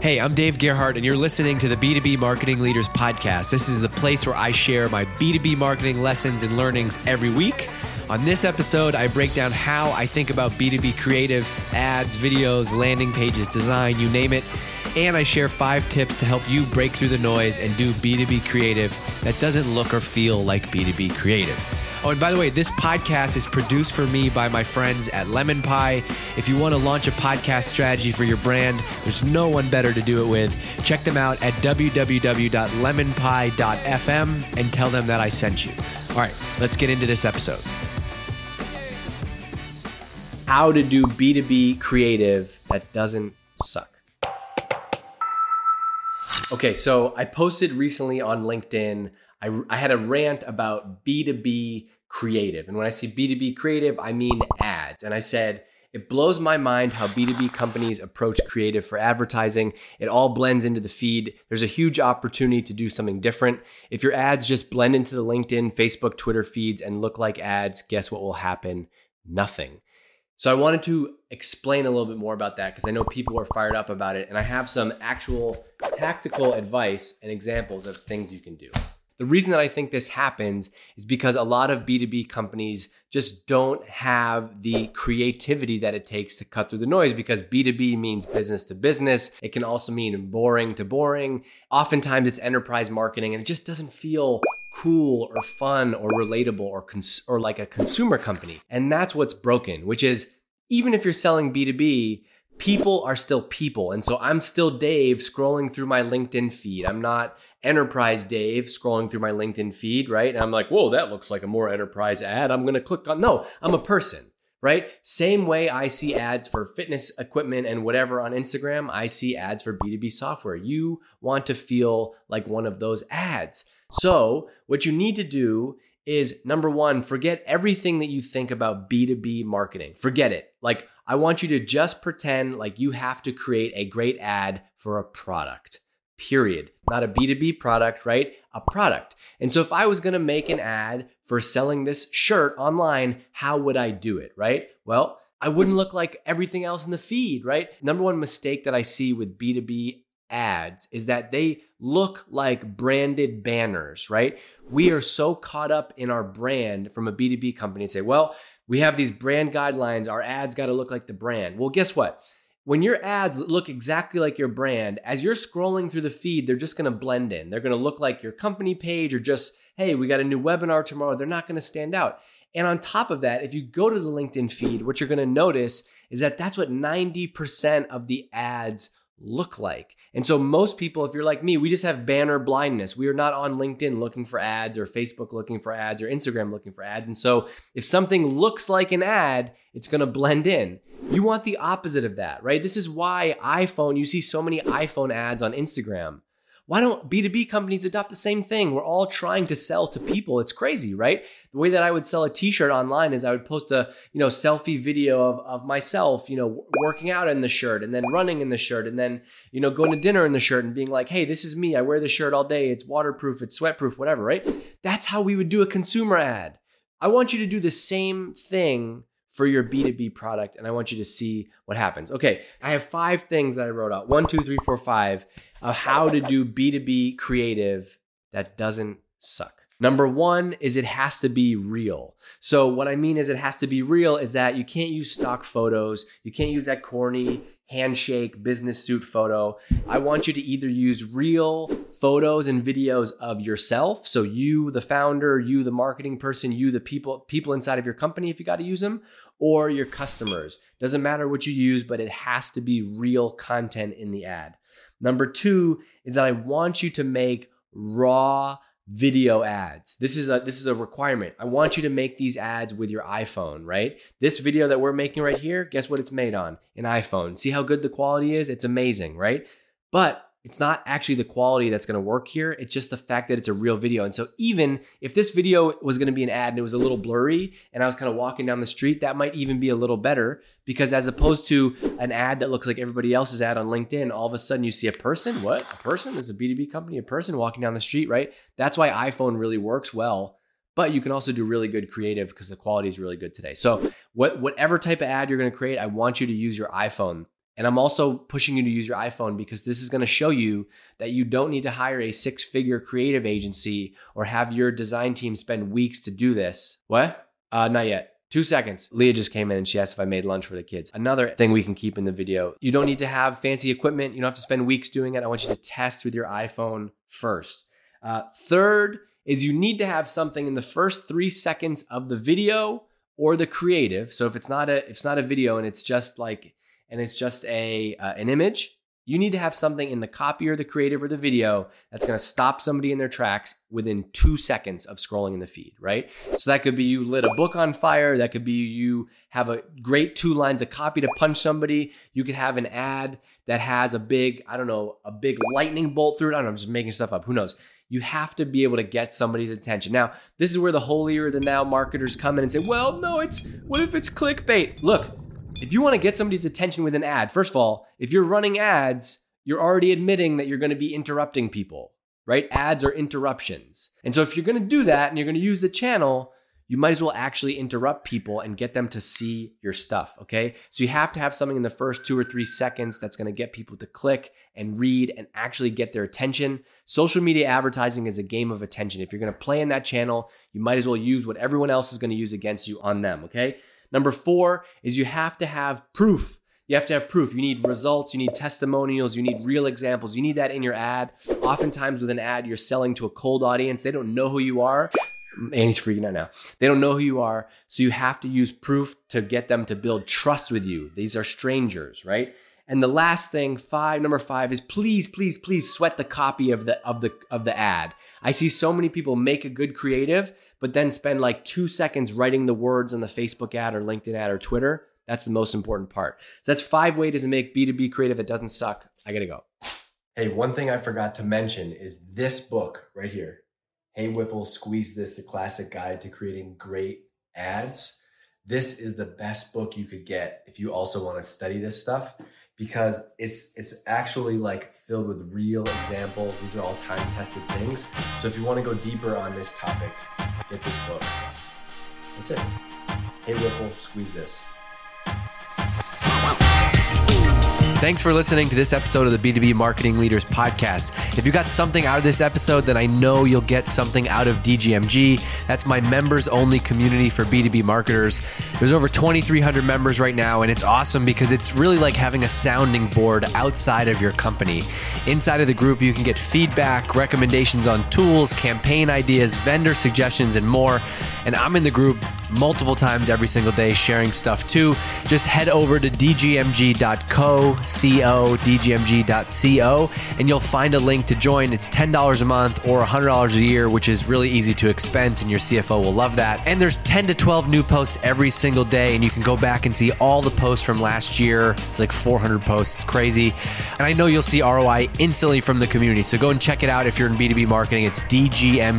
Hey, I'm Dave Gerhardt, and you're listening to the B2B Marketing Leaders Podcast. This is the place where I share my B2B marketing lessons and learnings every week. On this episode, I break down how I think about B2B creative, ads, videos, landing pages, design, you name it. And I share five tips to help you break through the noise and do B2B creative that doesn't look or feel like B2B creative. Oh, and by the way, this podcast is produced for me by my friends at Lemonpie. If you want to launch a podcast strategy for your brand, there's no one better to do it with. Check them out at www.lemonpie.fm and tell them that I sent you. All right, let's get into this episode. How to do B2B creative that doesn't suck. Okay, so I posted recently on LinkedIn I, I had a rant about B2B creative. And when I say B2B creative, I mean ads. And I said, it blows my mind how B2B companies approach creative for advertising. It all blends into the feed. There's a huge opportunity to do something different. If your ads just blend into the LinkedIn, Facebook, Twitter feeds and look like ads, guess what will happen? Nothing. So I wanted to explain a little bit more about that because I know people are fired up about it. And I have some actual tactical advice and examples of things you can do. The reason that I think this happens is because a lot of B2B companies just don't have the creativity that it takes to cut through the noise because B2B means business to business. It can also mean boring to boring. Oftentimes it's enterprise marketing and it just doesn't feel cool or fun or relatable or cons- or like a consumer company. And that's what's broken, which is even if you're selling B2B, people are still people. And so I'm still Dave scrolling through my LinkedIn feed. I'm not enterprise Dave scrolling through my LinkedIn feed, right? And I'm like, whoa, that looks like a more enterprise ad. I'm going to click on, no, I'm a person, right? Same way I see ads for fitness equipment and whatever on Instagram, I see ads for B2B software. You want to feel like one of those ads. So what you need to do is number one, forget everything that you think about B2B marketing. Forget it. Like, I want you to just pretend like you have to create a great ad for a product, period. Not a B2B product, right? A product. And so if I was gonna make an ad for selling this shirt online, how would I do it, right? Well, I wouldn't look like everything else in the feed, right? Number one mistake that I see with B2B ads is that they look like branded banners, right? We are so caught up in our brand from a B2B company and say, well, we have these brand guidelines. Our ads got to look like the brand. Well, guess what? When your ads look exactly like your brand, as you're scrolling through the feed, they're just going to blend in. They're going to look like your company page or just, hey, we got a new webinar tomorrow. They're not going to stand out. And on top of that, if you go to the LinkedIn feed, what you're going to notice is that that's what 90% of the ads look like. And so, most people, if you're like me, we just have banner blindness. We are not on LinkedIn looking for ads or Facebook looking for ads or Instagram looking for ads. And so, if something looks like an ad, it's going to blend in. You want the opposite of that, right? This is why iPhone, you see so many iPhone ads on Instagram why don't B2B companies adopt the same thing? We're all trying to sell to people. It's crazy, right? The way that I would sell a t-shirt online is I would post a, you know, selfie video of, of myself, you know, working out in the shirt and then running in the shirt and then, you know, going to dinner in the shirt and being like, hey, this is me. I wear the shirt all day. It's waterproof, it's sweatproof, whatever, right? That's how we would do a consumer ad. I want you to do the same thing for your B2B product, and I want you to see what happens. Okay, I have five things that I wrote out one, two, three, four, five of how to do B2B creative that doesn't suck. Number one is it has to be real. So, what I mean is, it has to be real is that you can't use stock photos. You can't use that corny handshake business suit photo. I want you to either use real photos and videos of yourself. So, you, the founder, you, the marketing person, you, the people, people inside of your company, if you got to use them, or your customers. Doesn't matter what you use, but it has to be real content in the ad. Number two is that I want you to make raw video ads. This is a this is a requirement. I want you to make these ads with your iPhone, right? This video that we're making right here, guess what it's made on? An iPhone. See how good the quality is? It's amazing, right? But it's not actually the quality that's going to work here. It's just the fact that it's a real video. And so even if this video was going to be an ad and it was a little blurry and I was kind of walking down the street, that might even be a little better because as opposed to an ad that looks like everybody else's ad on LinkedIn, all of a sudden you see a person, what? A person this is a B2B company, a person walking down the street, right? That's why iPhone really works well but you can also do really good creative because the quality is really good today. So, what, whatever type of ad you're going to create, I want you to use your iPhone And I'm also pushing you to use your iPhone because this is going to show you that you don't need to hire a six figure creative agency or have your design team spend weeks to do this. What? Uh, not yet. Two seconds. Leah just came in and she asked if I made lunch for the kids. Another thing we can keep in the video you don't need to have fancy equipment. You don't have to spend weeks doing it. I want you to test with your iPhone first. Uh, third is you need to have something in the first three seconds of the video or the creative. So if it's not a if it's not a video and it's just like and it's just a uh, an image, you need to have something in the copy or the creative or the video that's going to stop somebody in their tracks within two seconds of scrolling in the feed, right? So that could be you lit a book on fire. That could be you have a great two lines of copy to punch somebody. You could have an ad that has a big, I don't know, a big lightning bolt through it. I don't know, I'm just making stuff up. Who knows? You have to be able to get somebody's attention. Now, this is where the holier than thou marketers come in and say, well, no, it's, what if it's clickbait? Look, if you want to get somebody's attention with an ad, first of all, if you're running ads, you're already admitting that you're going to be interrupting people, right? Ads are interruptions. And so if you're going to do that and you're going to use the channel, you might as well actually interrupt people and get them to see your stuff, okay? So you have to have something in the first two or three seconds that's gonna get people to click and read and actually get their attention. Social media advertising is a game of attention. If you're gonna play in that channel, you might as well use what everyone else is gonna use against you on them, okay? Number four is you have to have proof. You have to have proof. You need results, you need testimonials, you need real examples. You need that in your ad. Oftentimes, with an ad, you're selling to a cold audience. They don't know who you are. Annie's freaking out now. They don't know who you are. So you have to use proof to get them to build trust with you. These are strangers, right? And the last thing, five, number five, is please, please, please sweat the copy of the of the of the ad. I see so many people make a good creative, but then spend like two seconds writing the words on the Facebook ad or LinkedIn ad or Twitter. That's the most important part. So that's five ways to make B2B creative that doesn't suck. I gotta go. Hey, one thing I forgot to mention is this book right here. Hey Whipple, squeeze this, the classic guide to creating great ads. This is the best book you could get if you also want to study this stuff because it's it's actually like filled with real examples. These are all time tested things. So if you want to go deeper on this topic, get this book. That's it. Hey Whipple, squeeze this. Thanks for listening to this episode of the B2B Marketing Leaders Podcast. If you got something out of this episode, then I know you'll get something out of DGMG. That's my members only community for B2B marketers. There's over 2,300 members right now, and it's awesome because it's really like having a sounding board outside of your company. Inside of the group, you can get feedback, recommendations on tools, campaign ideas, vendor suggestions, and more. And I'm in the group multiple times every single day sharing stuff too. Just head over to dgmg.co co, dgmg.co, and you'll find a link to join. It's $10 a month or $100 a year, which is really easy to expense, and your CFO will love that. And there's 10 to 12 new posts every single day, and you can go back and see all the posts from last year, it's like 400 posts. It's crazy. And I know you'll see ROI instantly from the community. So go and check it out if you're in B2B marketing. It's dgmg.co.